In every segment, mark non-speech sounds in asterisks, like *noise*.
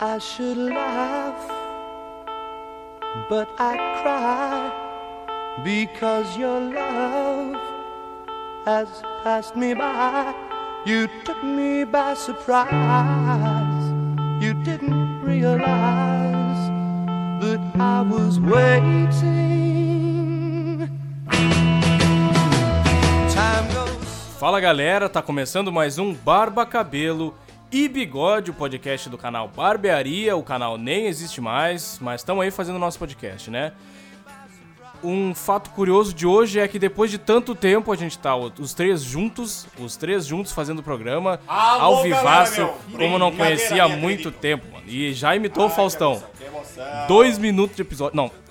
I should laugh, but I cry because your love has passed me by. You took me by surprise. You didn't realize that I was waiting. Time goes. Fala galera, tá começando mais um Barba Cabelo e Bigode, o podcast do canal Barbearia. O canal nem existe mais, mas estamos aí fazendo nosso podcast, né? Um fato curioso de hoje é que depois de tanto tempo a gente tá os três juntos, os três juntos fazendo o programa Alô, ao vivaço, galera, como não conhecia há muito tempo, mano. E já imitou o Faustão. Que emoção. Dois minutos de episódio. Não.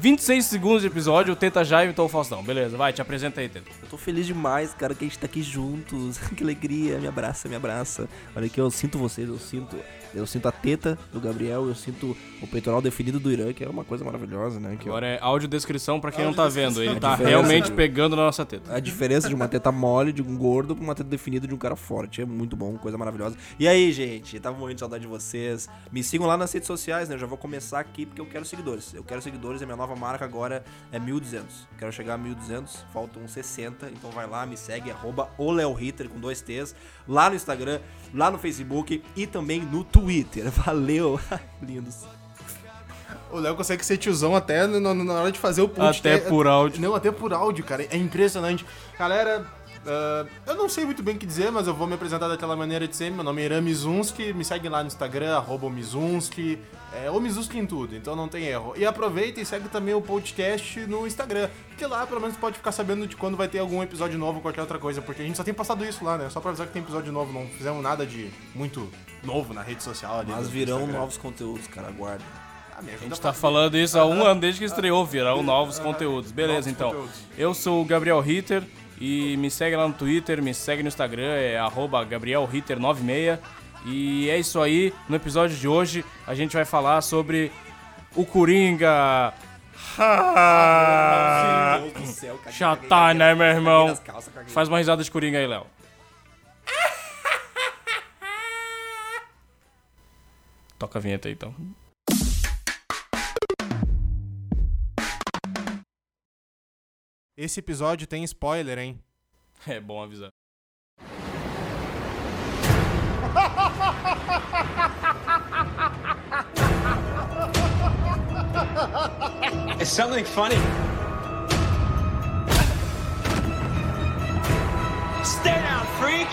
26 segundos de episódio, o Tenta já imitou o Faustão. Beleza, vai, te apresenta aí, Tenta. Eu tô feliz demais, cara, que a gente tá aqui juntos. *laughs* que alegria, me abraça, me abraça. Olha aqui, eu sinto vocês, eu sinto. Eu sinto a teta do Gabriel, eu sinto o peitoral definido do Irã, que é uma coisa maravilhosa, né? Que, Agora é audiodescrição pra quem não tá vendo. Ele tá realmente pegando na nossa teta. a diferença de uma teta mole de um gordo pra uma teta definida de um cara forte. É muito bom, coisa maravilhosa. E aí, gente, tava morrendo de saudade de vocês. Me sigam lá nas redes sociais, né? Eu já vou começar aqui porque eu quero seguidores. Eu quero seguidores, a minha nova marca agora é 1200. Quero chegar a 1200, faltam 60. Então vai lá, me segue, arroba o Léo Ritter com dois T's. Lá no Instagram, lá no Facebook e também no Twitter. *laughs* Valeu! Lindos. O Léo consegue ser tiozão até no- no- na hora de fazer o post. Até por áudio. Não, até por áudio, cara. É impressionante. Galera, ah, eu não sei muito bem o que dizer, mas eu vou me apresentar daquela maneira de sempre. Meu nome é Irã Mizunski. Me segue lá no Instagram, arroba o Mizunski. É o Mizunski em tudo, então não tem erro. E aproveita e segue também o podcast no Instagram. Que lá, pelo menos, pode ficar sabendo de quando vai ter algum episódio novo ou qualquer outra coisa. Porque a gente só tem passado isso lá, né? Só pra avisar que tem episódio novo. Não fizemos nada de muito novo na rede social ali. Mas virão Instagram. novos conteúdos, cara, aguardem. Ah, A ajuda gente tá falando isso há um ano desde que estreou, virão novos conteúdos. Beleza, Novos então. conteúdos. Eu sou o Gabriel Ritter e me segue lá no Twitter, me segue no Instagram, é arroba GabrielRitter96. E é isso aí. No episódio de hoje a gente vai falar sobre o Coringa. Ah, Meu Deus *laughs* do céu. Já Caguei, tá, caguei, né, meu irmão? calças. Faz uma risada de Coringa aí, Léo. *laughs* Toca a vinheta aí, então. Esse episódio tem spoiler, hein? *laughs* É bom avisar. It's something funny. Stay down, freak!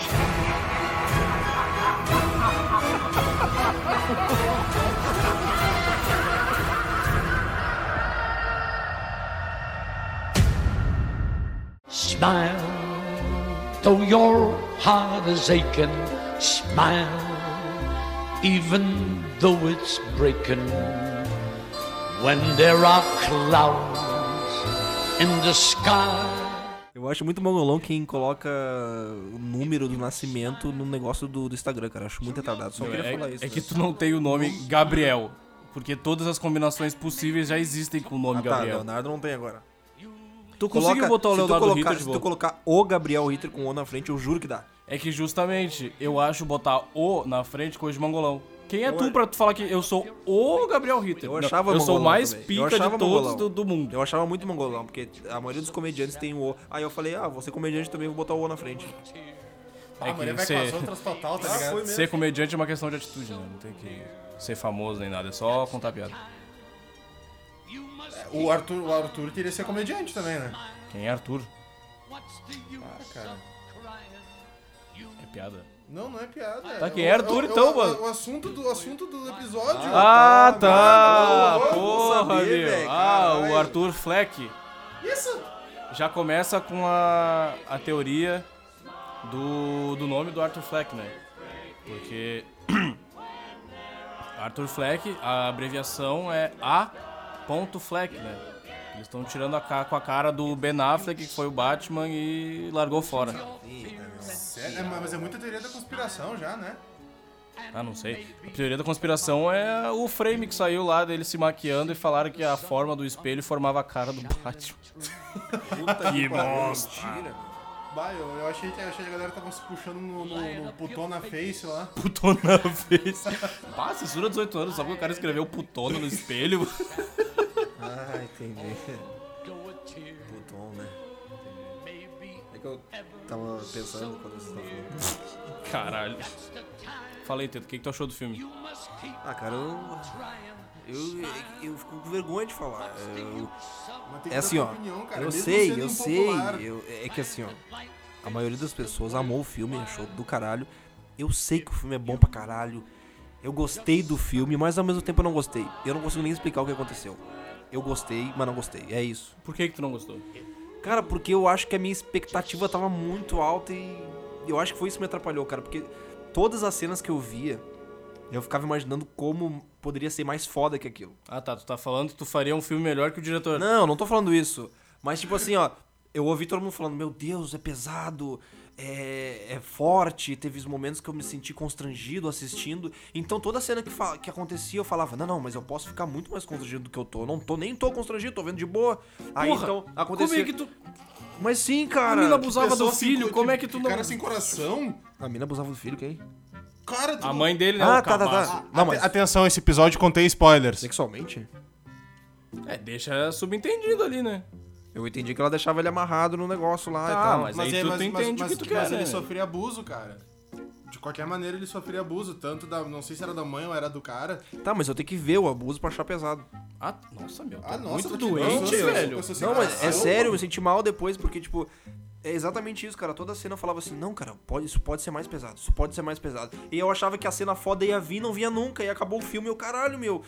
Smile, though your heart is aching. Smile, even though it's breaking. When there are clouds in the sky. Eu acho muito mongolão quem coloca o número do nascimento no negócio do, do Instagram, cara. Acho muito retardado. Só queria falar É, isso. é que tu não tem o nome Gabriel. Porque todas as combinações possíveis já existem com o nome Ah, tá, Gabriel. Leonardo não tem agora. Tu conseguiu botar o Leonardo colocar, Ritter de Se tu colocar o Gabriel Ritter com o na frente, eu juro que dá. É que justamente eu acho botar o na frente coisa de mangolão. Quem é Eu tu a- pra tu falar que eu sou o Gabriel Ritter? Eu Não, achava Eu sou o mais também. Pica de todos do, do mundo. Eu achava muito mongolão, porque a maioria dos comediantes tem o O. Aí eu falei, ah, vou ser comediante também, vou botar o O na frente. É a mulher que vai ser, com as outras total, tá ligado? ser comediante é uma questão de atitude, né? Não tem que ser famoso nem nada, é só contar piada. O Arthur, o Arthur queria ser comediante também, né? Quem é Arthur? Ah, cara. É piada. Não, não é piada. Tá, quem O- é Arthur, o- então, o- mano? O assunto do, o assunto do episódio. Ah, tá! mano, Porra, saber, meu. velho, Ah, o. Arthur Fleck. Isso! Já começa com a, a teoria do, do nome do Arthur Fleck, né? Porque *clears throat* Arthur Fleck, a abreviação é A. Fleck, né? Eles estão tirando a ca- com a cara do Ben Affleck, que foi o Batman, e largou fora. É, mas é muita teoria da conspiração já, né? Ah, não sei. A teoria da conspiração é o frame que saiu lá dele se maquiando e falaram que a forma do espelho formava a cara do Batman. *laughs* Puta Que pariu, bosta. Bah, eu, eu achei que, eu achei que a galera tava se puxando no, no, no putona face lá. *laughs* Putona fez. Pá, censura 18 anos, só porque o cara escreveu putona no espelho. Ah, entendi. Puton, né? É que eu tava pensando quando você tava falando. Caralho. Fala aí, Teto, o que, que tu achou do filme? Ah, cara, eu. Eu, eu fico com vergonha de falar. Eu- é assim, ó. opinião, eu sei, eu sei. eu- é que assim, ó. A maioria das pessoas amou o filme, achou do caralho. Eu sei que o filme é bom pra caralho. Eu gostei do filme, mas ao mesmo tempo eu não gostei. Eu não consigo nem explicar o que aconteceu. Eu gostei, mas não gostei. É isso. Por que, que tu não gostou? Cara, porque eu acho que a minha expectativa tava muito alta e eu acho que foi isso que me atrapalhou, cara. Porque todas as cenas que eu via, eu ficava imaginando como poderia ser mais foda que aquilo. Ah tá, tu tá falando que tu faria um filme melhor que o diretor. Não, não tô falando isso. Mas, tipo assim, ó, eu ouvi todo mundo falando, meu Deus, é pesado, é, é forte. Teve os momentos que eu me senti constrangido assistindo. Então, toda cena que, que acontecia, eu falava, não, não, mas eu posso ficar muito mais constrangido do que eu tô. Não tô, nem tô constrangido, tô vendo de boa. Aí, Porra, então, acontecia... Como é que tu. Mas sim, A cara. mina abusava do filho, como é que tu não. Cara sem coração? A mina abusava do filho, quem? Cara, tu A não- mãe dele, né? Ah, o tá, tá, tá. Não, mas Atenção, esse episódio contém spoilers. sexualmente? É, deixa subentendido ali, né? Eu entendi que ela deixava ele amarrado no negócio lá e Tá, tal. mas- aí tu- tu entende o que tu quer, mas ele né? sofria abuso, cara. De qualquer maneira, ele sofria abuso. Tanto da. Não sei se era da mãe ou era do cara. Tá, mas eu tenho que ver o abuso pra achar pesado. Ah, nossa, meu. Ah, tá nossa, muito doente, eu sou- velho. Não, mas é sério, eu me senti mal depois, porque, tipo, é exatamente isso, cara. Toda cena eu falava assim, não, cara, pode, isso pode ser mais pesado, isso pode ser mais pesado. E eu achava que a cena foda ia vir, não vinha nunca, e acabou o filme, eu, caralho, meu.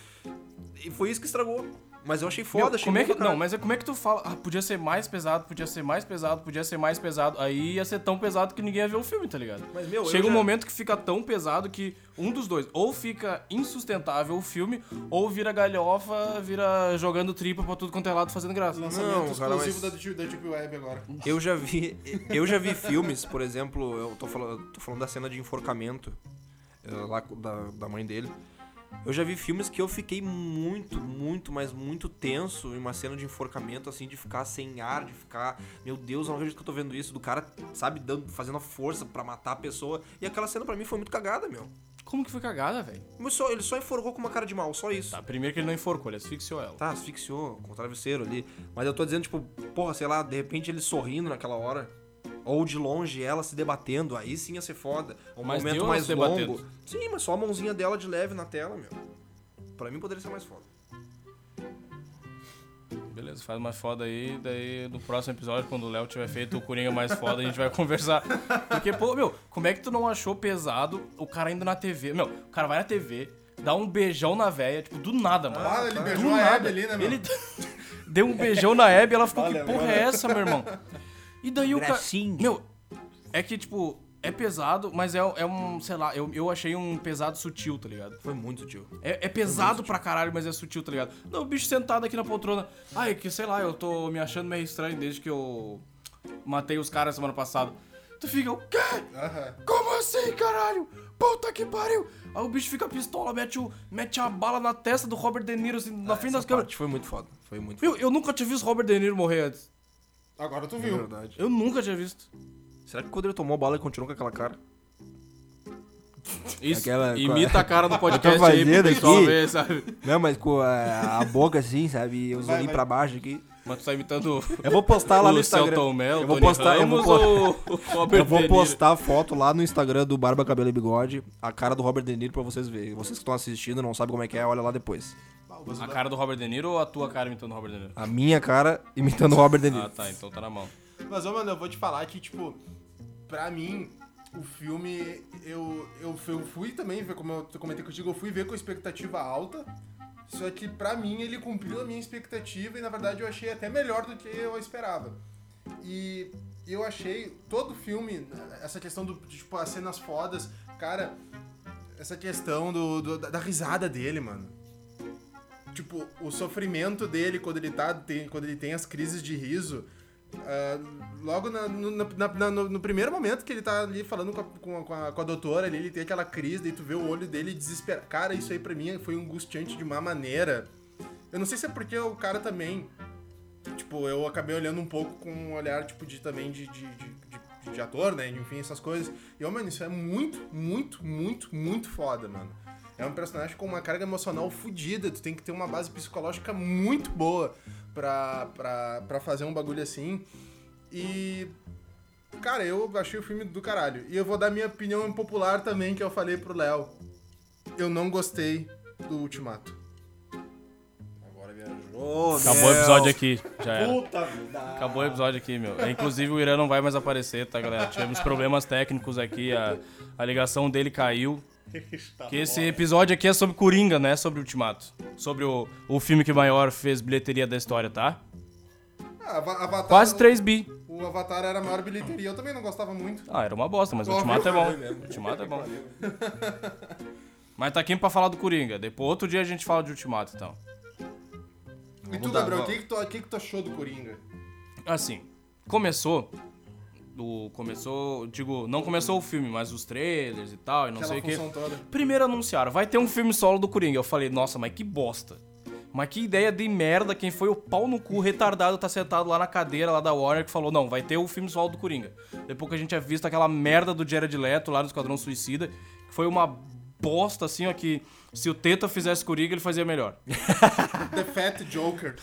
E foi isso que estragou. Mas eu achei foda, Meu, achei como é que, não, mas é como é que tu fala? Ah, podia ser mais pesado, podia ser mais pesado, podia ser mais pesado. Aí ia ser tão pesado que ninguém ia ver o filme, tá ligado? Mas, meu, eu Chega um já- momento que fica tão pesado que um dos dois, ou fica insustentável o filme, ou vira galhofa, vira jogando tripa pra tudo quanto é lado fazendo graça. Lançamento Não, cara, exclusivo mas- da, da Deep Web agora. Eu já vi. Eu já vi filmes, por exemplo, eu tô falando, tô falando da cena de enforcamento eh, lá da, da mãe dele. Eu já vi filmes que eu fiquei muito, muito, mas muito tenso em uma cena de enforcamento, assim, de ficar sem ar, de ficar, meu Deus, eu não acredito que eu tô vendo isso, do cara, sabe, dando, fazendo a força pra matar a pessoa. E aquela cena pra mim foi muito cagada, meu. Como que foi cagada, velho? Ele só enforcou com uma cara de mal, só isso. Tá, primeiro que ele não enforcou, ele asfixiou ela. Tá, asfixiou com o travesseiro ali. Mas eu tô dizendo, tipo, porra, sei lá, de repente ele sorrindo naquela hora. Ou de longe ela se debatendo, aí sim ia ser foda. Um Mas momento mais se debatendo? longo. Sim, mas só a mãozinha dela de leve na tela, meu. Pra mim poderia ser mais foda. Beleza, faz mais foda aí, daí no próximo episódio, quando o Léo tiver feito o Coringa mais foda, a gente vai conversar. Porque, pô, meu, como é que tu não achou pesado o cara indo na TV? Meu, o cara vai na TV, dá um beijão na véia, tipo, do nada, mano. Ah, ele do beijou a nada. Hebe ali, né, meu? Ele *laughs* deu um beijão na Hebe e ela ficou, que porra é essa, meu irmão? E daí o cara... Meu, é que, tipo, é pesado, mas é, é um, sei lá, eu, eu achei um pesado sutil, tá ligado? Foi muito tio. É, é pesado pra caralho, mas é sutil, tá ligado? Não, o bicho sentado aqui na poltrona. Ai, que sei lá, eu tô me achando meio estranho desde que eu matei os caras semana passada. Tu fica, o quê? Aham. Como assim, caralho? Puta que pariu! Aí o bicho fica pistola, mete, o, mete a bala na testa do Robert De Niro, assim, na frente das câmeras. Foi muito foda. Foi muito Meu, eu nunca tinha visto Robert De Niro morrer antes. Agora tu foda. viu. verdade. Eu nunca tinha visto. Será que quando ele tomou a bala ele continuou com aquela cara? Isso, Aquela- imita a cara do *laughs* podcast Eu tô aí pro fazendo pessoal aqui. ver, sabe? Não, mas com a, a boca assim, sabe? E os Vai, olhinhos vai. pra baixo aqui. Mas tu tá imitando Eu vou postar lá no o Instagram. Celton eu vou Tony postar, eu vou Ramos po- ou o *laughs* Robert Eu vou De Niro? postar a foto lá no Instagram do Barba Cabelo e Bigode, a cara do Robert De Niro pra vocês verem. Vocês que estão assistindo não sabem como é que é, olha lá depois. A cara do Robert De Niro ou a tua cara imitando o Robert De Niro? A minha cara imitando o Robert De Niro. Ah, tá, então tá na mão. Mas, ô, mano, eu vou te falar que, tipo, pra mim, o filme, eu, eu, fui- eu fui também ver, como eu comentei contigo, eu fui ver com expectativa alta. Só que pra mim ele cumpriu a minha expectativa e na verdade eu achei até melhor do que eu esperava. E eu achei todo o filme, essa questão do, de, tipo, as cenas fodas, cara, essa questão do, do- da, da risada dele, mano. Tipo, o sofrimento dele quando ele tá, tem, quando ele tem as crises de riso, ah, logo na- no, na- na- no- no primeiro momento que ele tá ali falando com a, com a- com a- com a doutora ali, ele tem aquela crise, daí tu vê o olho dele desesperado. Cara, isso aí pra mim foi angustiante de uma maneira. Eu não sei se é porque o cara também. Tipo, eu acabei olhando um pouco com um olhar, tipo, de também de, de, de, de- ator, né? Enfim, essas coisas. E, ô, mano, isso é muito, muito, muito, muito foda, mano. É um personagem com uma carga emocional fodida. Tu tem que ter uma base psicológica muito boa pra, pra, pra fazer um bagulho assim. E. Cara, eu achei o filme do caralho. E eu vou dar minha opinião impopular também, que eu falei pro Léo. Eu não gostei do Ultimato. Agora viajou. Acabou o episódio aqui, já era. Puta vida. Acabou o episódio aqui, meu. Inclusive o Irã não vai mais aparecer, tá, galera? Tivemos problemas técnicos aqui, a, a ligação dele caiu. Que esse episódio aqui é sobre Coringa, né? Sobre Ultimato. Sobre o, o filme que maior fez bilheteria da história, tá? Ah, Ava- Avatar, Quase 3 bi. O Avatar era a maior bilheteria. Eu também não gostava muito. Ah, era uma bosta, mas o Ultimato é bom. O Ultimato é bom. Mas tá aqui pra falar do Coringa. Depois, outro dia a gente fala de Ultimato, então. e tu, Gabriel, o que, que, tu, que, que tu achou do Coringa? Assim, começou. O, começou, digo, não começou o filme, mas os trailers e tal, e não Aquela sei o que. toda. Primeiro anunciaram, vai ter um filme solo do Coringa. Eu falei, nossa, mas que bosta. Mas que ideia de merda, quem foi o pau no cu retardado tá sentado lá na cadeira lá da Warner que falou, não, vai ter o filme solo do Coringa. Depois que a gente tinha visto aquela merda do Jared Leto lá no Esquadrão Suicida, que foi uma bosta assim, ó, que se o Teta fizesse Coringa, ele fazia melhor. The Fat Joker.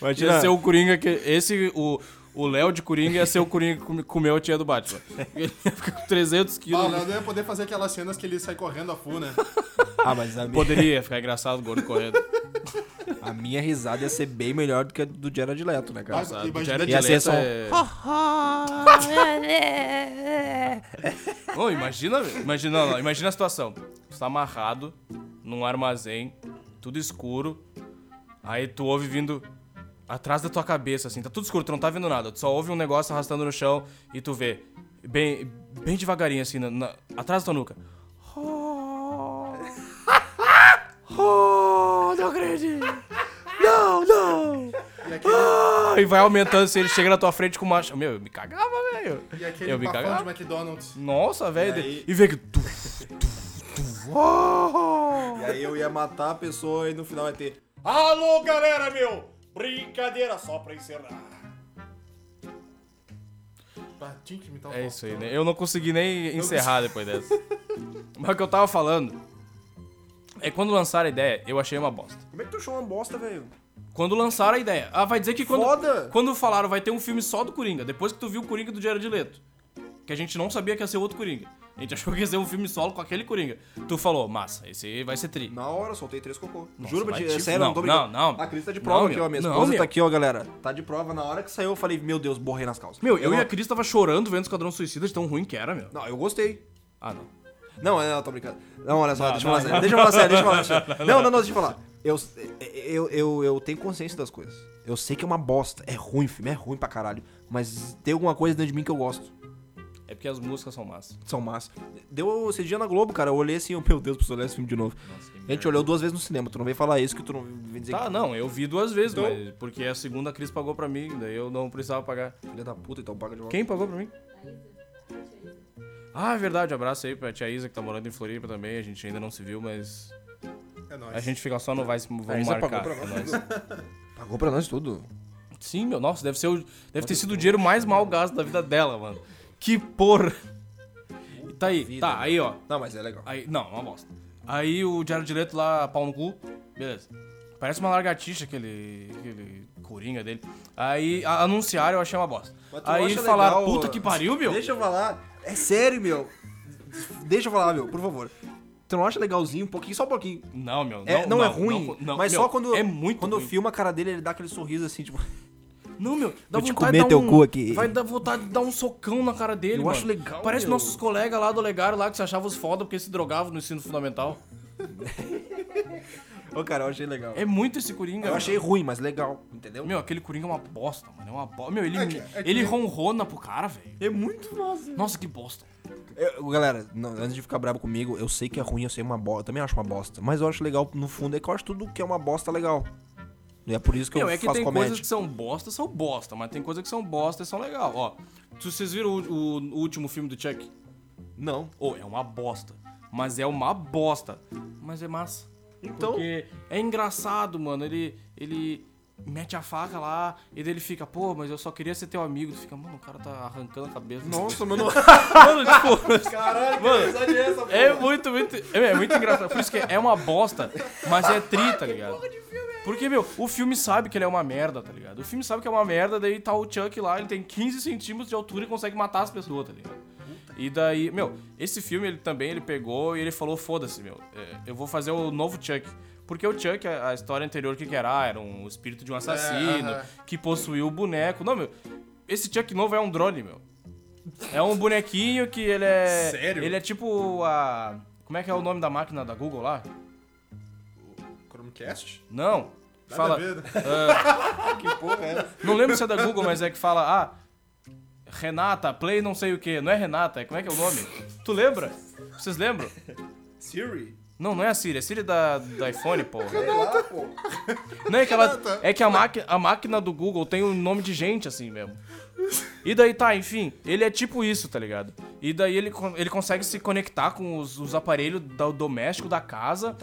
Imagina, *laughs* Ia ser o Coringa que. Esse, o. O Léo de Coringa ia ser o Coringa que come- comeu a tia do Batman. Ele ia ficar com 300 Ah, o quilos. Léo não ia poder fazer aquelas cenas que ele sai correndo a full, né? Ah, mas a minha, Poderia ficar engraçado o gordo correndo. a minha risada ia ser bem melhor do que a do Jared Leto, né, cara? Sabe? imagina- Jared Ia ser Leto só é... Ô, imagina, imagina, não, imagina a situação. Você tá amarrado num armazém, tudo escuro. Aí tu ouve vindo atrás da tua cabeça, assim, tá tudo escuro, tu não tá vendo nada. Tu só ouve um negócio arrastando no chão e tu vê bem, bem devagarinho, assim, na- na- atrás da tua nuca. *laughs* Oh, não acredito! Não, não! E aquele, Ah, e vai aumentando se ele chega na tua frente com uma. Meu, eu me cagava, velho. e aquele Eu me bafão cagava. de McDonald's. Nossa, velho. E aí- E vê que. Tu, tu, tu, oh. E aí eu ia matar a pessoa e no final ia ter. Alô, galera, meu! Brincadeira só pra encerrar. Ah, tinha que imitar o É isso aí, Faustão. né? Eu não consegui nem encerrar depois dessa. *laughs* Mas o que eu tava falando é que quando lançaram a ideia, eu achei uma bosta. Como é que tu achou uma bosta, velho? Quando lançaram a ideia. Ah, vai dizer que quando. Foda! Quando falaram vai ter um filme só do Coringa, depois que tu viu o Coringa do Jared Leto. Que a gente não sabia que ia ser outro Coringa. A gente achou que ia ser um filme solo com aquele Coringa. Tu falou, massa, esse vai ser tri. Na hora, soltei três cocô. Nossa, Juro vai ti, é te- sério, não, não tô brincando. não, não. A Cris tá de prova Não, aqui, ó. Minha Não, esposa meu. tá aqui, ó, galera. Tá de prova. Na hora que saiu, eu falei, meu Deus, borrei nas calças. Meu, eu, não... e a Cris tava chorando vendo Esquadrão Suicida de tão ruim que era, meu. Não, eu gostei. Ah, não. Não, é, não, tô brincando. Não, olha só, Não, deixa eu não, falar sério. Deixa eu falar sério, deixa eu falar *laughs* sério. Não, não, não, deixa eu falar. Eu, eu, eu, eu tenho consciência das coisas. Eu sei que é uma bosta. É ruim, filme, é ruim pra caralho. Mas tem alguma coisa dentro de mim que eu gosto. É porque as músicas são massas. São massa. Deu esse dia na Globo, cara. Eu olhei assim, oh, meu Deus, preciso olhar esse filme de novo. a gente olhou duas vezes no cinema. Tu não veio falar isso que tu não vem dizer Tá, que. não, eu vi duas vezes, Então- mas porque a segunda a Cris pagou pra mim, daí eu não precisava pagar. Filha da puta, então paga de volta. Quem pagou pra mim? Ah, é verdade, abraço aí pra tia Isa que tá morando em Floripa também, a gente ainda não se viu, mas É nóis. a gente fica só no vai, vamos A Isa marcar. pagou pra é nóis. *laughs* Pagou pra nós tudo. Sim, meu, nossa, deve ser o, deve ter sido o dinheiro mais mal gasto da vida dela, mano. Que porra. E tá aí, Vida, tá, né? aí ó, Não, mas é legal. Aí, não, uma bosta. Aí o Jared Direto lá, pau no cu, beleza. Parece uma largatixa aquele, aquele coringa dele. Aí a- anunciaram, eu achei uma bosta. Aí falaram, legal- puta que pariu, meu. Deixa eu falar. É sério, meu. Deixa eu falar, meu, por favor. Tu não acha legalzinho um pouquinho, só um pouquinho? Não, meu, É, não, é ruim, não, não, mas meu, só quando, É muito quando ruim. filma a cara dele, ele dá aquele sorriso assim, tipo... Não, meu, dá Vou te vontade de comer dar teu um, cu aqui. Vai dar vontade de dar um socão na cara dele, Eu mano. acho legal, Parece meu. nossos colegas lá do Legário lá que se achavam os foda porque se drogavam no ensino fundamental. *laughs* Ô, cara, eu achei legal. É muito esse Coringa. Eu mano. achei ruim, mas legal, entendeu? Meu, aquele Coringa é uma bosta, mano. É uma bosta. Meu, ele, É que- é que ele nem- ronrona pro cara, velho. é muito massa. Nossa, que bosta. Eu- galera, não, antes de ficar bravo comigo, eu sei que é ruim, eu sei uma bosta, eu também acho uma bosta. Mas eu acho legal, no fundo, é que eu acho tudo que é uma bosta legal. E é por isso que Meu, eu é que faço tem comédia. coisas que são bosta, são bosta, mas tem coisas que são bosta e são legal. Ó, se vocês viram o, o- o último filme do Chuck? Não. Ô, é uma bosta. Mas é uma bosta. Mas é massa. Então... Porque é engraçado, mano. Ele. Ele. mete a faca lá, e daí ele fica, pô, mas eu só queria ser teu amigo. Tu fica, mano, o cara tá arrancando a cabeça. Nossa, *laughs* mano. mano, tipo, Caralho, Mano, amizade é essa, é muito, muito. É, é muito engraçado. Por isso que é uma bosta, mas é tri, tá ligado? Porque, meu, o filme sabe que ele é uma merda, tá ligado? O filme sabe que é uma merda, daí tá o Chuck lá, ele tem 15 centímetros de altura e consegue matar as pessoas, tá ligado? E daí, meu, esse filme ele também ele pegou e ele falou: foda-se, meu, é, eu vou fazer o novo Chuck. Porque o Chuck, a, a história anterior, o que, que era? Ah, era um espírito de um assassino aham. que possuiu o boneco. Não, meu, esse Chuck novo é um drone, meu. É um bonequinho que ele é. Sério? Ele é tipo a. Como é que é o nome da máquina da Google lá? Chromecast? Não. Nada Fala. né? *laughs* que porra é essa? Não lembro se é da Google, mas é que fala, ah, Renata, play não sei o que. Não é Renata, é como é que é o nome? Tu lembra? Vocês lembram? Siri? Não, não é a Siri, é a Siri da, do iPhone, pô. Sei lá, pô. Não é que ela. É que a, máquina a máquina do Google tem um nome de gente assim mesmo. E daí tá, enfim, ele é tipo isso, tá ligado? E daí ele, ele consegue se conectar com os, os aparelhos do doméstico da casa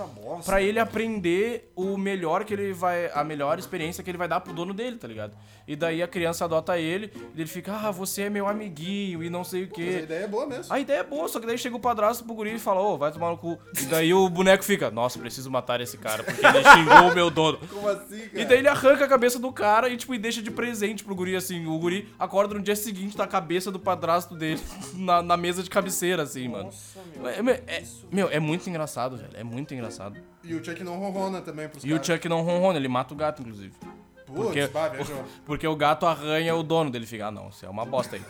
pra ele aprender o melhor que ele vai. a melhor experiência que ele vai dar pro dono dele, tá ligado? E daí a criança adota ele e ele fica, ah, você é meu amiguinho e não sei o Mas a quê. ideia é boa mesmo. A ideia é boa, só que daí chega o padrasto pro guri e fala, ô, vai tomar no cu. E daí o boneco fica, nossa, preciso matar esse cara, porque ele xingou o meu dono. *laughs* Como assim, cara? E daí ele arranca a cabeça do cara e, tipo, e deixa de presente pro guri, assim. O guri acorda no dia seguinte da cabeça do padrasto dele *laughs* na, na mesa de cabeceira, assim, mano. É, meu, é, meu, é muito engraçado, velho. É muito engraçado. E o Chuck não ronrona também pros E o caras. Chuck não ronrona, ele mata o gato, inclusive. Putz, Porque, bah, viajou. *laughs* porque o gato arranha o dono dele. Fica, ah, não, isso é uma bosta aí.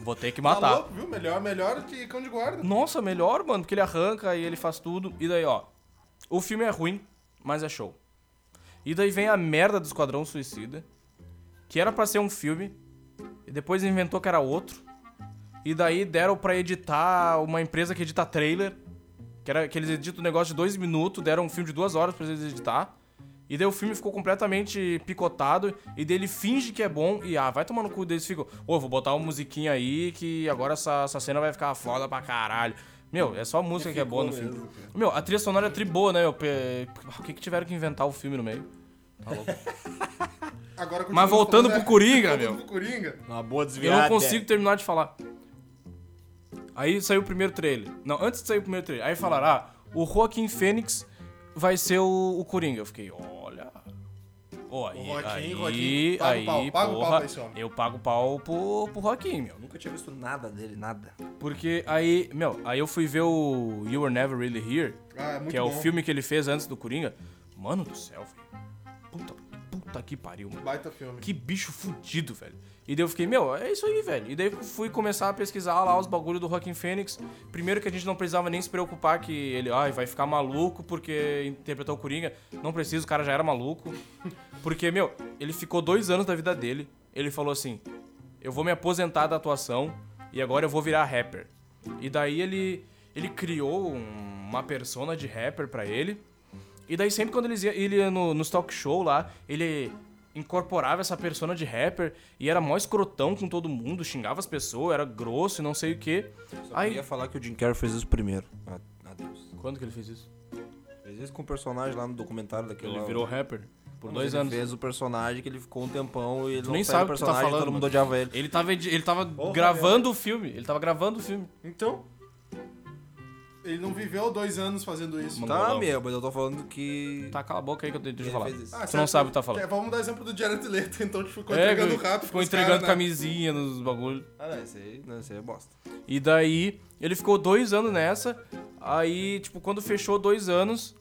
Vou ter que Tá matar. louco, viu? Melhor, melhor que cão de guarda. Nossa, melhor, mano, porque ele arranca e ele faz tudo. E daí, ó, o filme é ruim, mas é show. E daí vem a merda do Esquadrão Suicida, que era pra ser um filme, e depois inventou que era outro. E daí deram pra editar uma empresa que edita trailer, que, era, que eles editam um negócio de dois minutos, deram um filme de duas horas pra eles editar. E daí o filme ficou completamente picotado, e daí ele finge que é bom, e ah, vai tomar no cu deles, ficam, ô, vou botar uma musiquinha aí, que agora essa, essa cena vai ficar foda pra caralho. Meu, é só a música que é boa no filme. Meu, a trilha sonora é tri boa, né? meu? Por que, que tiveram que inventar o filme no meio? Tá louco. Agora Mas voltando falando, pro Coringa, voltando meu. pro Coringa. Uma boa Eu desviada. não consigo terminar de falar. Aí saiu o primeiro trailer. Não, antes de sair o primeiro trailer. Aí falaram, ah, o Joaquim Fênix vai ser o, o Coringa. Eu fiquei, olha. Ó, aí, O Joaquim, aí, Joaquim, paga o aí, pau, paga o pau porra, pra esse homem. eu pago pau pro, pro Joaquim, meu. Nunca tinha visto nada dele, nada. Porque aí, meu, aí eu fui ver o You Were Never Really Here, Ah, é muito que é o bom. filme que ele fez antes do Coringa. Mano do céu, velho. Puta, puta que pariu, mano. Baita filme. Que bicho fudido, velho. E daí eu fiquei, meu, é isso aí, velho. E daí eu fui começar a pesquisar lá os bagulhos do Rockin' Fênix. Primeiro que a gente não precisava nem se preocupar que ele, ai, vai ficar maluco porque interpretou o Coringa. Não precisa, o cara já era maluco. *laughs* Porque, meu, ele ficou dois anos da vida dele. Ele falou assim: eu vou me aposentar da atuação e agora eu vou virar rapper. E daí ele, ele criou um- uma persona de rapper pra ele. E daí sempre quando ele ia, ele ia no, nos talk show lá, ele incorporava essa persona de rapper e era mó escrotão com todo mundo, xingava as pessoas, era grosso e não sei o quê. Só Aí, queria falar que o Jim Carrey fez isso primeiro. Ah, Adeus. quando que ele fez isso? Fez isso com o personagem lá no documentário daquele Ele lá. virou rapper por dois ele anos. fez o personagem que ele ficou um tempão e ele Tu não nem sabe o tá personagem, falando, todo mundo odiava ele. Ele tava, ele tava gravando o filme, ele tava gravando o filme. Então, ele não viveu dois anos fazendo isso. Mano, Tá, meu, mas eu tô falando que. Tá, cala a boca aí que eu deixa eu Ele falar. fez isso. Ah, Tu não certo. sabe o que tá falando. É, Vamos dar exemplo do Jared Leto, então, tipo, ficou É, entregando ficou rápido. pros entregando né? camisinha nos bagulhos. Ah, não, esse aí, não, esse aí é bosta. E daí, ele ficou dois anos nessa. Aí, tipo, quando fechou dois anos,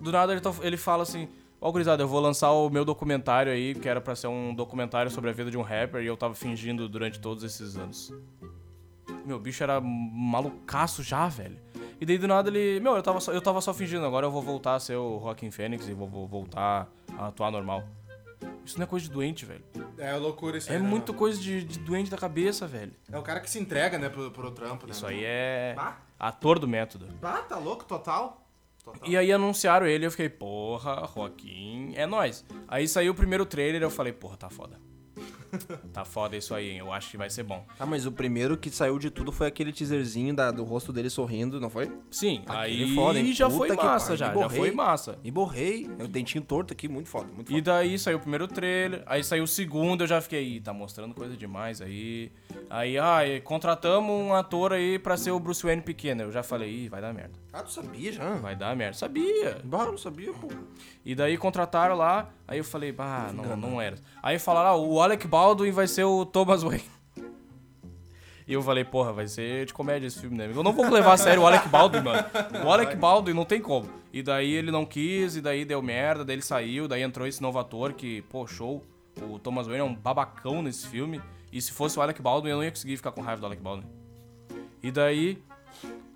do nada ele, tá- ele fala assim: Ó, gurizada, eu vou lançar o meu documentário aí, que era pra ser um documentário sobre a vida de um rapper, e eu tava fingindo durante todos esses anos. Meu, o bicho era malucaço já, velho. E daí do nada ele. Meu, eu tava só, eu tava só fingindo, agora eu vou voltar a ser o Rockin' Fênix e vou, vou voltar a atuar normal. Isso não é coisa de doente, velho. É loucura isso É aí. né, muito coisa de, de doente da cabeça, velho. É o cara que se entrega, né, pro, pro trampo, né? Isso aí é. Bah. Ator do método. Ah, tá louco, total. Total. E aí anunciaram ele e eu fiquei, porra, Joaquim, é nóis. Aí saiu o primeiro trailer e eu falei, porra, tá foda. *laughs* Tá foda isso aí, hein? Eu acho que vai ser bom. Ah, mas o primeiro que saiu de tudo foi aquele teaserzinho da- do rosto dele sorrindo, não foi? Sim, Aquele aí foda, hein? já Puta foi que massa, pariu, já. Já borrei. foi massa. E borrei. O dentinho torto aqui, muito foda, muito foda. E daí saiu o primeiro trailer, aí saiu o segundo, eu já fiquei, "Ih, tá mostrando coisa demais aí. Aí, ah, e contratamos um ator aí pra ser o Bruce Wayne pequeno. Eu já falei, ih, vai dar merda. Ah, tu sabia já? Vai dar merda. Sabia. Bah, não sabia, pô. E daí contrataram lá, aí eu falei, bah, não, não era. Aí falaram, ah, o Alec Baldwin vai ser o Thomas Wayne. *laughs* E eu falei, porra, vai ser de comédia esse filme, né? Eu não vou levar a sério o Alec Baldwin, mano. O Alec Baldwin não tem como. E daí ele não quis, e daí deu merda, daí ele saiu, daí entrou esse novo ator que, pô, show. O Thomas Wayne é um babacão nesse filme. E se fosse o Alec Baldwin, eu não ia conseguir ficar com raiva do Alec Baldwin. E daí.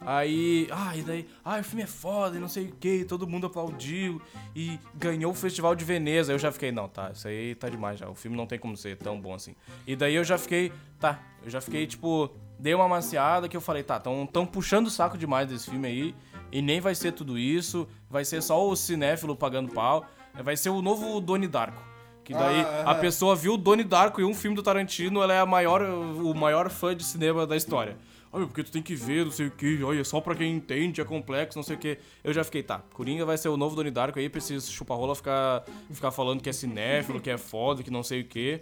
Aí. Ah, e daí. Ah, o filme é foda e não sei o que. Todo mundo aplaudiu. E ganhou o Festival de Veneza. Eu já fiquei, não, tá. Isso aí tá demais já. O filme não tem como ser tão bom assim. E daí eu já fiquei. Tá. Eu já fiquei, tipo. Dei uma maciada que eu falei, tá, tão, tão puxando o saco demais desse filme aí. E nem vai ser tudo isso. Vai ser só o cinéfilo pagando pau. Vai ser o novo Doni Darko. Que daí a pessoa viu o Doni Darko em um filme do Tarantino, ela é a maior, o maior fã de cinema da história. Olha, porque tu tem que ver, não sei o que, olha, só pra quem entende, é complexo, não sei o que. Eu já fiquei, tá, Coringa vai ser o novo Doni Darko aí, pra esses chupa-rola ficar, ficar falando que é cinéfilo, que é foda, que não sei o que.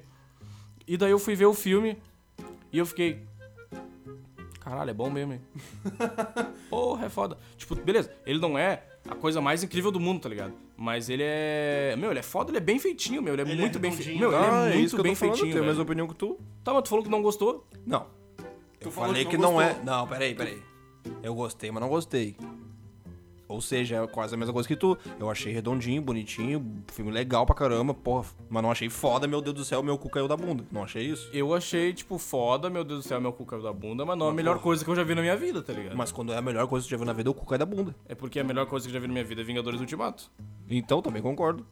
E daí eu fui ver o filme e eu fiquei. Caralho, é bom mesmo, hein? *laughs* Porra, é foda. Tipo, beleza, ele não é a coisa mais incrível do mundo, tá ligado? Mas ele é. Meu, ele é foda, ele é bem feitinho, meu. Ele é muito bem feitinho. Meu, ele Ah, é isso muito que eu bem tô falando, feitinho. tenho a mesma opinião que tu. Tá, mas tu falou que não gostou? Não. Eu falou falei que que não não é. Não, peraí, peraí. Eu gostei, mas não gostei. Ou seja, é quase a mesma coisa que tu. Eu achei redondinho, bonitinho, filme legal pra caramba, porra. Mas não achei foda, meu Deus do céu, meu cu caiu da bunda. Não achei isso. Eu achei, tipo, foda, meu Deus do céu, meu cu caiu da bunda, mas não é a melhor coisa que eu já vi na minha vida, tá ligado? Mas quando é a melhor coisa que tu já viu na vida, o cu cai da bunda. É porque a melhor coisa que eu já vi na minha vida é Vingadores Ultimato. Então, também concordo.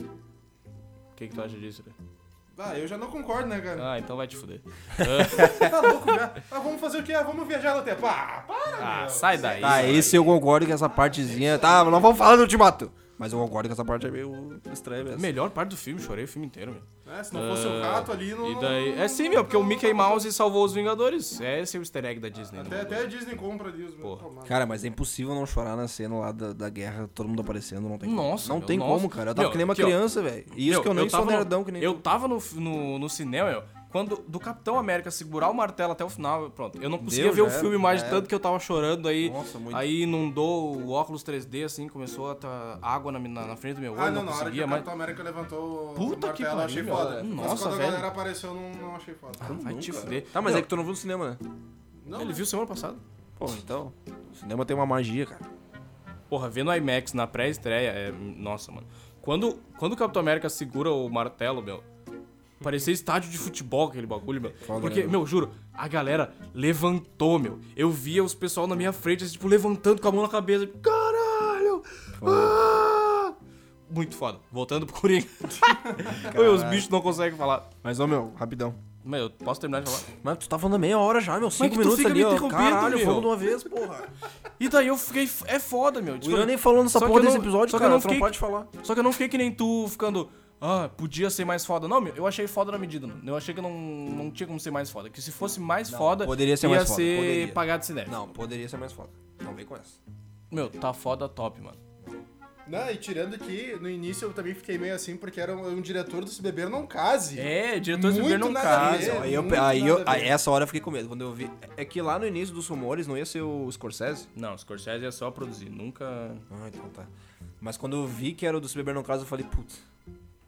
O que, que tu acha disso, né? Ah, eu já não concordo, né, cara? Ah, então vai te fuder. Tá louco já? Ah, vamos fazer o quê? Ah, vamos viajar no tempo. Ah, para, Ah, meu. sai daí. Tá, esse eu concordo que essa partezinha. Tá, não vamos falar do ultimato. Mas eu concordo que essa parte é meio estranha mesmo. Melhor parte do filme, chorei o filme inteiro, meu. É, se não fosse o rato ali, não... E daí. É sim, meu, porque o Mickey Mouse salvou os Vingadores. É esse é o easter egg da Disney. Até, né? até a Disney compra ali os Cara, mas é impossível não chorar na cena lá da, da guerra, todo mundo aparecendo, não tem como. Nossa, Não meu, tem nossa. como, cara. Eu tava Meu, que nem uma criança, velho. E isso Meu, que eu nem sou tava no- nerdão que nem Eu tava no, no, no cinema, meu, quando do Capitão América segurar o martelo até o final, pronto. Eu não conseguia Deu, ver o filme mais de tanto que eu tava chorando aí. Nossa, muito. Aí inundou o óculos 3D, assim, começou a tá água na, na, na frente do meu olho, Ah, não, não, na hora que conseguia o. Capitão América levantou o Puta martelo, que eu pariu, achei meu. foda. Mas Nossa, quando velho. a galera apareceu, eu não, não achei foda. Vai te fuder. Tá, mas Meu, é que tu não viu no cinema, né? Não, Ele viu semana passada. Pô, então. O cinema tem uma magia, cara. Porra, vendo IMAX na pré-estreia, é. Nossa, mano. Quando, quando o Capitão América segura o martelo, meu. Parecia estádio de futebol aquele bagulho, meu. Porque, né? meu, juro, a galera levantou, meu. Eu via os pessoal na minha frente, assim, tipo, levantando com a mão na cabeça. Caralho! Ah! Muito foda. Voltando pro Coringa. *laughs* Os bichos não conseguem falar. Mas, ô meu, rapidão. Meu, eu posso terminar de falar? Mas tu tá falando meia hora já, meu. Cinco minutos ali, ó. Caralho, meu. vamos de uma vez, porra. E daí eu fiquei. É foda, meu. O Tipo, Irã nem falou nessa porra desse episódio, só que eu cara. não Tu não fiquei- pode falar. Só que eu não fiquei que nem tu ficando. Ah, podia ser mais foda. Não, meu, eu achei foda na medida. Não. Eu achei que não, não tinha como ser mais foda. Que se fosse mais foda, poderia ser ia mais foda, ser poderia. pagar de cinema. Não, poderia ser mais foda. Não vem com essa. Meu, tá foda top, mano. Não, e tirando que no início eu também fiquei meio assim, porque era um, um diretor do Se Beber Não Case. É, diretor de Muito beber não ver. Então, Aí, eu, aí, eu, aí essa hora eu fiquei com medo. Quando eu vi. É que lá no início dos rumores não ia ser o Scorsese? Não, Scorsese é só produzir. Nunca. Ah, então tá. Mas quando eu vi que era o do Se Beber No Caso, eu falei, putz,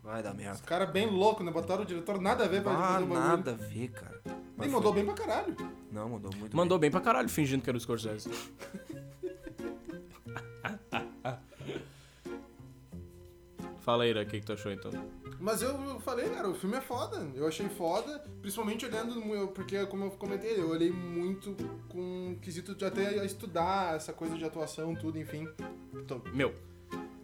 vai dar merda. Cara bem louco, né? Botaram o diretor nada a ver pra Ah, fazer o bagulho. nada a ver, cara. Nem Mas mandou bem pra caralho. foi- Não, mandou muito Mandou bem pra caralho fingindo que era o Scorsese. *laughs* Fala aí, Ira, o que, que tu achou então? Mas eu, eu falei, cara, o filme é foda. Eu achei foda, principalmente olhando, no- porque como eu comentei, eu olhei muito com o quesito de até estudar essa coisa de atuação, tudo, enfim. Então, Meu,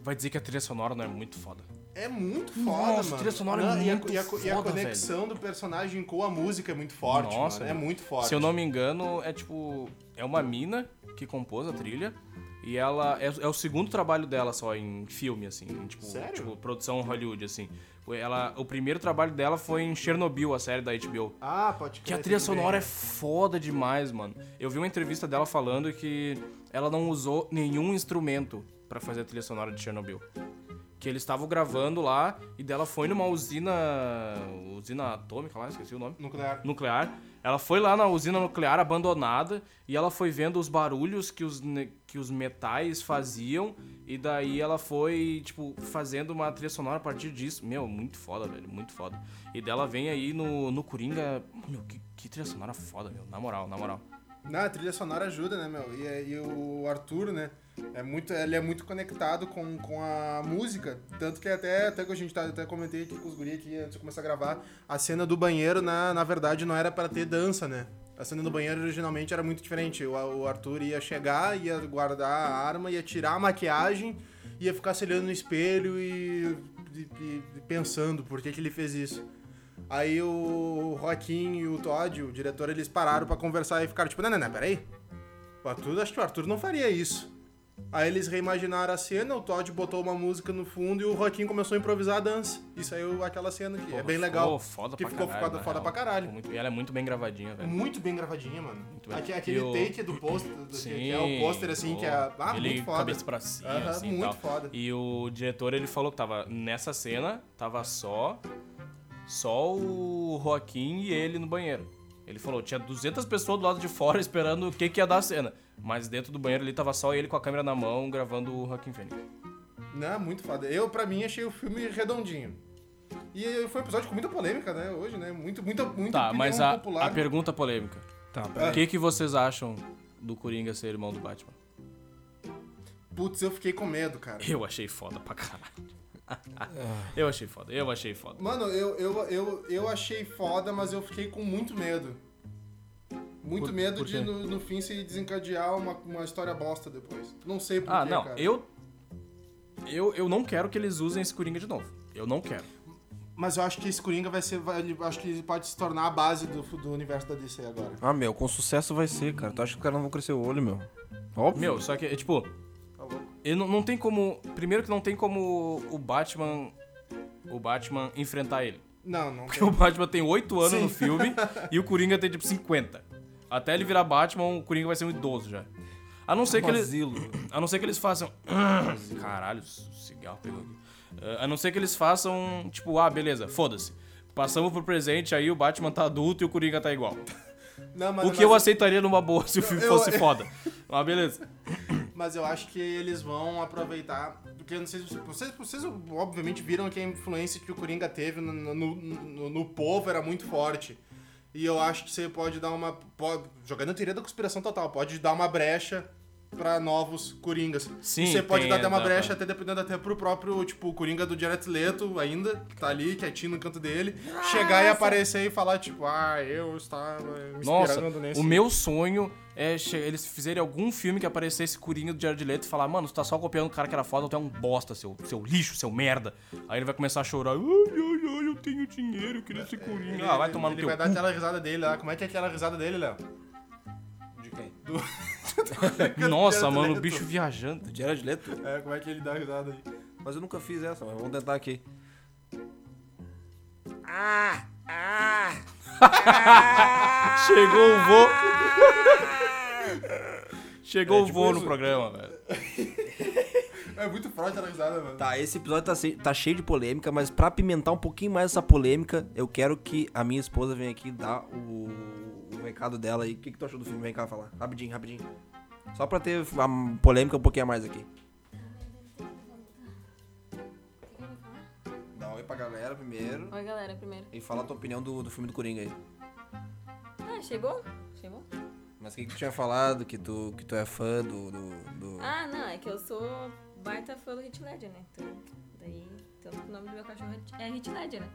vai dizer que a trilha sonora não é muito foda. É muito foda, Nossa, mano. a trilha sonora é Não, e a- muito e a, e a foda, conexão do personagem com a música é muito forte, Nossa, mano. É muito forte. Se eu não me engano, é tipo. É uma mina que compôs a trilha. E ela é, é o segundo trabalho dela só em filme, assim, em, tipo, Sério? tipo, produção Hollywood, assim. Ela, o primeiro trabalho dela foi em Chernobyl, a série da HBO. Ah, pode Que a crer, trilha sonora é foda demais, mano. Eu vi uma entrevista dela falando que ela não usou nenhum instrumento pra fazer a trilha sonora de Chernobyl. Que eles estavam gravando lá e dela foi numa usina. usina atômica lá, esqueci o nome. Nuclear. Nuclear. Ela foi lá na usina nuclear abandonada e ela foi vendo os barulhos que os, que os metais faziam. E daí ela foi, tipo, fazendo uma trilha sonora a partir disso. Meu, muito foda, velho, muito foda. E dela vem aí no, no Coringa. Meu, que, que trilha sonora foda, meu. Na moral, na moral. Não, a trilha sonora ajuda, né, meu? E, e o Arthur, né? É muito, ele é muito conectado com, com a música. Tanto que até, até que a gente tá, até comentei aqui com os guri aqui antes de começar a gravar, a cena do banheiro, na, na verdade, não era pra ter dança, né? A cena do banheiro originalmente era muito diferente. O, o Arthur ia chegar, ia guardar a arma, ia tirar a maquiagem, ia ficar se olhando no espelho e, e- e- pensando por que, que ele fez isso. Aí o Joaquim e o Todd, o diretor, eles pararam pra conversar e ficaram tipo, não, não, não, peraí. O Arthur, acho que o Arthur não faria isso. Aí eles reimaginaram a cena, o Todd botou uma música no fundo e o Joaquim começou a improvisar a dança. E saiu aquela cena que é bem legal. ficou foda que pra ficou caralho, foda, foda pra caralho. Muito- e ela é muito bem gravadinha, velho. Muito bem gravadinha, mano. bem. Aque- Aquele E o- take do pôster, que, é o pôster assim, que é ah, ele muito foda. cabeça pra cima, Aham, assim, e muito tal. foda. E o diretor, ele falou que tava nessa cena, tava só só o Joaquim e ele no banheiro. Ele falou, tinha 200 pessoas do lado de fora esperando o que que ia dar a cena. Mas dentro do banheiro ali tava só ele com a câmera na mão gravando o Joaquim Fênix. Não, muito foda. Eu, pra mim, achei o filme redondinho. E foi um episódio com muita polêmica, né, hoje, né? Muito, muita, muita Tá, mas a, popular. a pergunta polêmica. Tá, O que que vocês acham do Coringa ser irmão do Batman? Putz, eu fiquei com medo, cara. Eu achei foda pra caralho. *laughs* eu achei foda, eu achei foda. Mano, eu, eu, eu, eu achei foda, mas eu fiquei com muito medo. Muito Por- medo por de no, no fim se desencadear uma, uma história bosta depois. Não sei porquê, Ah, não, cara. eu, eu eu não quero que eles usem esse Coringa de novo. Eu não quero. Mas eu acho que esse Coringa vai ser. Vai, acho que ele pode se tornar a base do, do universo da DC agora. Ah, meu, com sucesso vai ser, cara. Tu acha que os caras não vão crescer o olho, meu? Óbvio. Meu, só que, é, tipo, Tá ele não, não tem como. Primeiro que não tem como o Batman. O Batman enfrentar ele. Não, não. Porque o Batman tem 8 anos Sim. no filme *laughs* e o Coringa tem tipo 50. Até ele virar Batman, o Coringa vai ser um idoso já. A não ser que eles. A não ser que eles façam. *coughs* Caralho, o cigarro pegou aqui. Eh, A não ser que eles façam, tipo, ah, beleza, foda-se. Passamos pro presente, aí o Batman tá adulto e o Coringa tá igual. Não, mas, O que eu aceitaria numa boa se o filme eu- fosse foda. Mas beleza. *coughs* Mas eu acho que eles vão aproveitar. Porque eu não sei se vocês, vocês obviamente viram que a influência que o Coringa teve no, no, no- no povo era muito forte. E eu acho que você pode dar uma. Pode, jogando a teoria da conspiração total, pode dar uma brecha pra novos Coringas. Sim, E você pode dar até uma brecha, até dependendo até pro próprio, tipo, o Coringa do Jared Leto ainda, que tá ali, quietinho no canto dele, chegar e aparecer e falar, tipo, ah, eu estava me Nossa, inspirando nesse. o meu sonho é eles fizerem algum filme que aparecesse Coringa do Jared Leto e falar, mano, tu tá só copiando o cara que era foda, tu é um bosta, seu, seu lixo, seu merda. Aí ele vai começar a chorar, ai, ai, ai, eu tenho dinheiro, eu queria ser Coringa. Ele, ah, vai tomar no ele teu vai dar cu. aquela risada dele lá. Como é que é aquela risada dele, Léo? De quem? *laughs* *laughs* Nossa, Jared mano, o bicho viajando. Do Jared Leto? É, como é que ele dá a risada aí? Mas eu nunca fiz essa, mas vamos tentar aqui. *laughs* Chegou o vô. Chegou o vô no programa, velho. É muito forte aquela risada, mano. Tá, esse episódio tá, se- tá cheio de polêmica, mas pra apimentar um pouquinho mais essa polêmica, eu quero que a minha esposa venha aqui dar o, o recado dela aí. O que, que tu achou do filme? Vem cá falar. Rapidinho, rapidinho. Só pra ter a polêmica um pouquinho a mais aqui. Dá um oi pra galera primeiro. Oi, galera, primeiro. E fala a tua opinião do, do filme do Coringa aí. Ah, achei bom? Achei bom? Mas o que, que tu tinha falado? Que tu, que tu é fã do. do, do- Ah, não, é que eu sou baita fã do Hit Ledger, né? Então, daí, tanto que o nome do meu cachorro é Hit Ledger, né?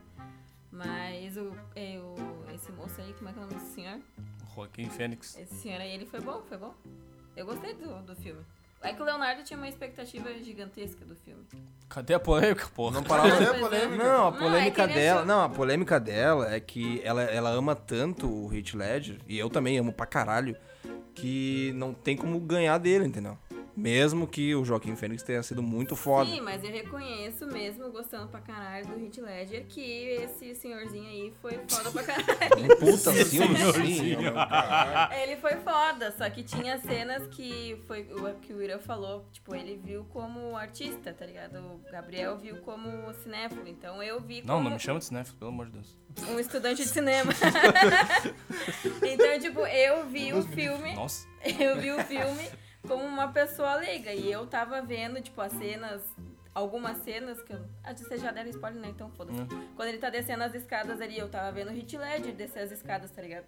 Mas o, é, o, esse moço aí, como é que é o nome desse senhor? Joaquim Fênix. Esse senhor aí, ele foi bom, foi bom. Eu gostei do, do filme. É que o Leonardo tinha uma expectativa gigantesca do filme. Cadê a polêmica, porra? Não parava. Cadê a *laughs* é. polêmica? Não, a Não, polêmica é que ele dela. achou- Não, a polêmica dela é que ela, ela ama tanto o Heath Ledger, e eu também amo pra caralho, que não tem como ganhar dele, entendeu? Mesmo que o Joaquim Fênix tenha sido muito foda. Sim, mas eu reconheço mesmo, gostando pra caralho do Heath Ledger, que esse senhorzinho aí foi foda pra caralho. Puta, senhorzinho. Ele foi foda, só que tinha cenas que foi o que o Ira falou, tipo, ele viu como artista, tá ligado? O Gabriel viu como cinéfilo, então eu vi Não, como não me chama de cinéfilo, pelo amor de Deus. um estudante de cinema. *laughs* então, tipo, eu vi o filme, Nossa. eu vi o filme como uma pessoa leiga e eu tava vendo, tipo, as cenas algumas cenas que eu. Ah, vocês já deram spoiler, né? Então foda-se. Quando ele tá descendo as escadas ali, eu tava vendo o Hit Ledger descer as escadas, tá ligado?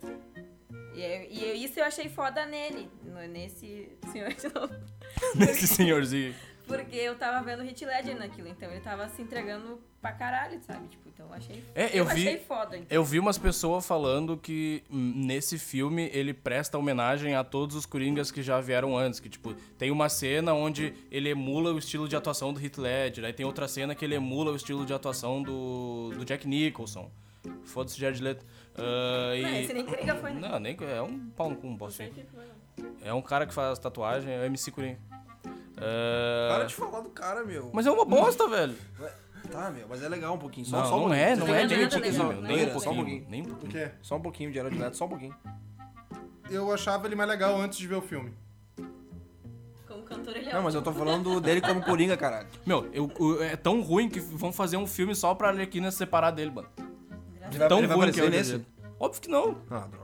E, e isso eu achei foda nele, no- nesse senhor de novo. *laughs* Nesse senhorzinho. Porque eu tava vendo o Hit Ledger naquilo, então ele tava se entregando pra caralho, sabe? Tipo, então eu achei. É, eu vi- achei foda. Então. Eu vi umas pessoas falando que nesse filme ele presta homenagem a todos os Coringas que já vieram antes. Que, tipo, tem uma cena onde ele emula o estilo de atuação do Heath Ledger. Aí tem outra cena que ele emula o estilo de atuação do, do Jack Nicholson. Foda-se Jared Leto. Ah, e... Não, esse nem Coringa foi, né? Não, nem... É um pau no cu, um bosta. É um cara que faz tatuagem, é o MC Coringa. Ah, Para de falar do cara, meu. Mas é uma bosta, velho. Tá, meu, mas é legal um pouquinho. Só, Não, só um não pouquinho. é, não Não é é nem um pouquinho, legal, meu. não Nem é um pouquinho, nem um O pouquinho. quê? Só um pouquinho de Jared Leto, só um pouquinho. Eu achava ele mais legal antes de ver o filme. Como cantor ele é Não, mas eu tô falando dele como Coringa, caralho. *laughs* Meu, eu- eu- é tão ruim que vão fazer um filme só pra Arlequina se separar dele, mano. Ele vai, Tão ele vai ruim que é nesse? nesse. Óbvio que não. Ah, droga.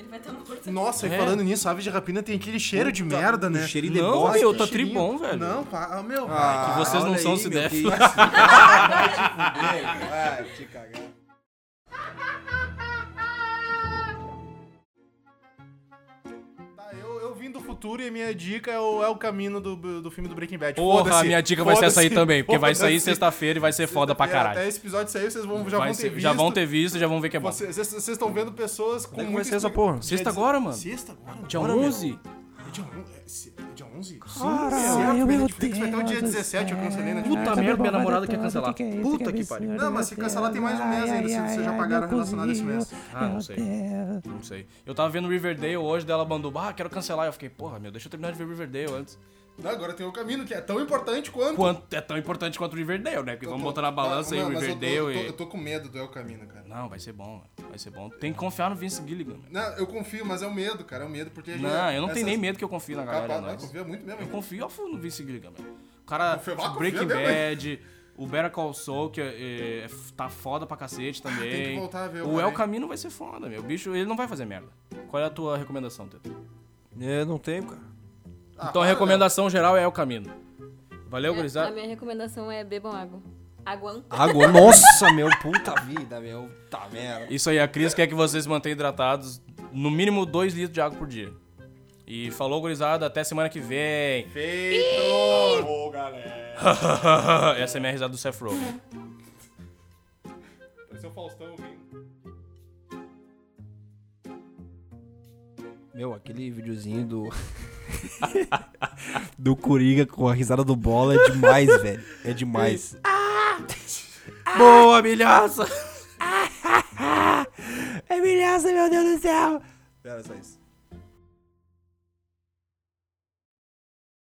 Ele vai estar morto. Nossa, e É. falando nisso, Aves de Rapina tem aquele cheiro de merda, né? cheiro de Não, bosta. meu, tá cheirinho. tribom, velho. Não, pá, ah, meu. Ah, que vocês não olha são meu, que cinéfilos. isso. *laughs* Vai te fuder, vai te cagar. Futuro e a minha dica é o, é o caminho do, do filme do Breaking Bad. Porra, a minha dica vai ser essa aí também, porque vai sair sexta-feira e vai ser foda pra Até caralho. esse episódio sair, vocês vão, já Vai vão ser- ter visto. já vão ter visto e já vão ver que é bom. Vocês estão vendo pessoas com é que muito vai ser essa porra? Sexta agora, mano. Sexta agora? Dia Agora, meu. 11? É dia, on- é, se- é dia 11? Caralho, meu Netflix vai até o dia 17, eu cancelei na Puta merda, minha namorada quer cancelar. Puta que pariu. Não, mas se cancelar tem mais um mês ainda, se vocês já pagaram relacionado esse mês. Ah, não sei. Não sei. Eu tava vendo Riverdale hoje, dela mandou, ah, quero cancelar. Eu fiquei, porra, meu, deixa eu terminar de ver Riverdale antes. Não, agora tem o caminho, que é tão importante quanto... Quanto é tão importante quanto Riverdale, né? Porque vamos botar na balança aí Não, o mas eu tô- Riverdale eu tô, e... eu tô com medo do El Camino, cara. Não, vai ser bom, mano. vai ser bom. Tem que confiar no Vince Gilligan. meu. Não, eu confio, mas é o medo, cara, é o medo, porque... Não, eu não tenho essas- nem medo que eu confio na galera. Capaz, não, nós. confia muito mesmo. Eu hein? confio a fundo no Vince Gilligan, meu. O cara, Confia- ah, Breaking Bad, o Better Call Saul, que é, é, tá foda pra cacete também. Tem que voltar a ver, O El. Camino vai ser foda, meu. O bicho, ele não vai fazer merda. Qual é a tua recomendação, Teto? É, não tem, cara. Ah, então a recomendação geral é El Camino. Valeu, A gurizada? minha recomendação é bebam água. Água. Água, nossa, meu, puta vida, meu. Tá merda. Isso aí, a Cris quer que vocês se mantenham hidratados no mínimo 2 litros de água por dia. E falou, gurizada, até semana que vem. Feito! Ô, galera. *laughs* Essa é a minha risada do Seth Rogen. Pareceu o Faustão vindo. Meu, aquele videozinho do. *laughs* *laughs* do Coringa com a risada do bola é demais, velho. É demais. Boa, milhaça! *laughs* É milhaça, meu Deus do céu! Era só isso.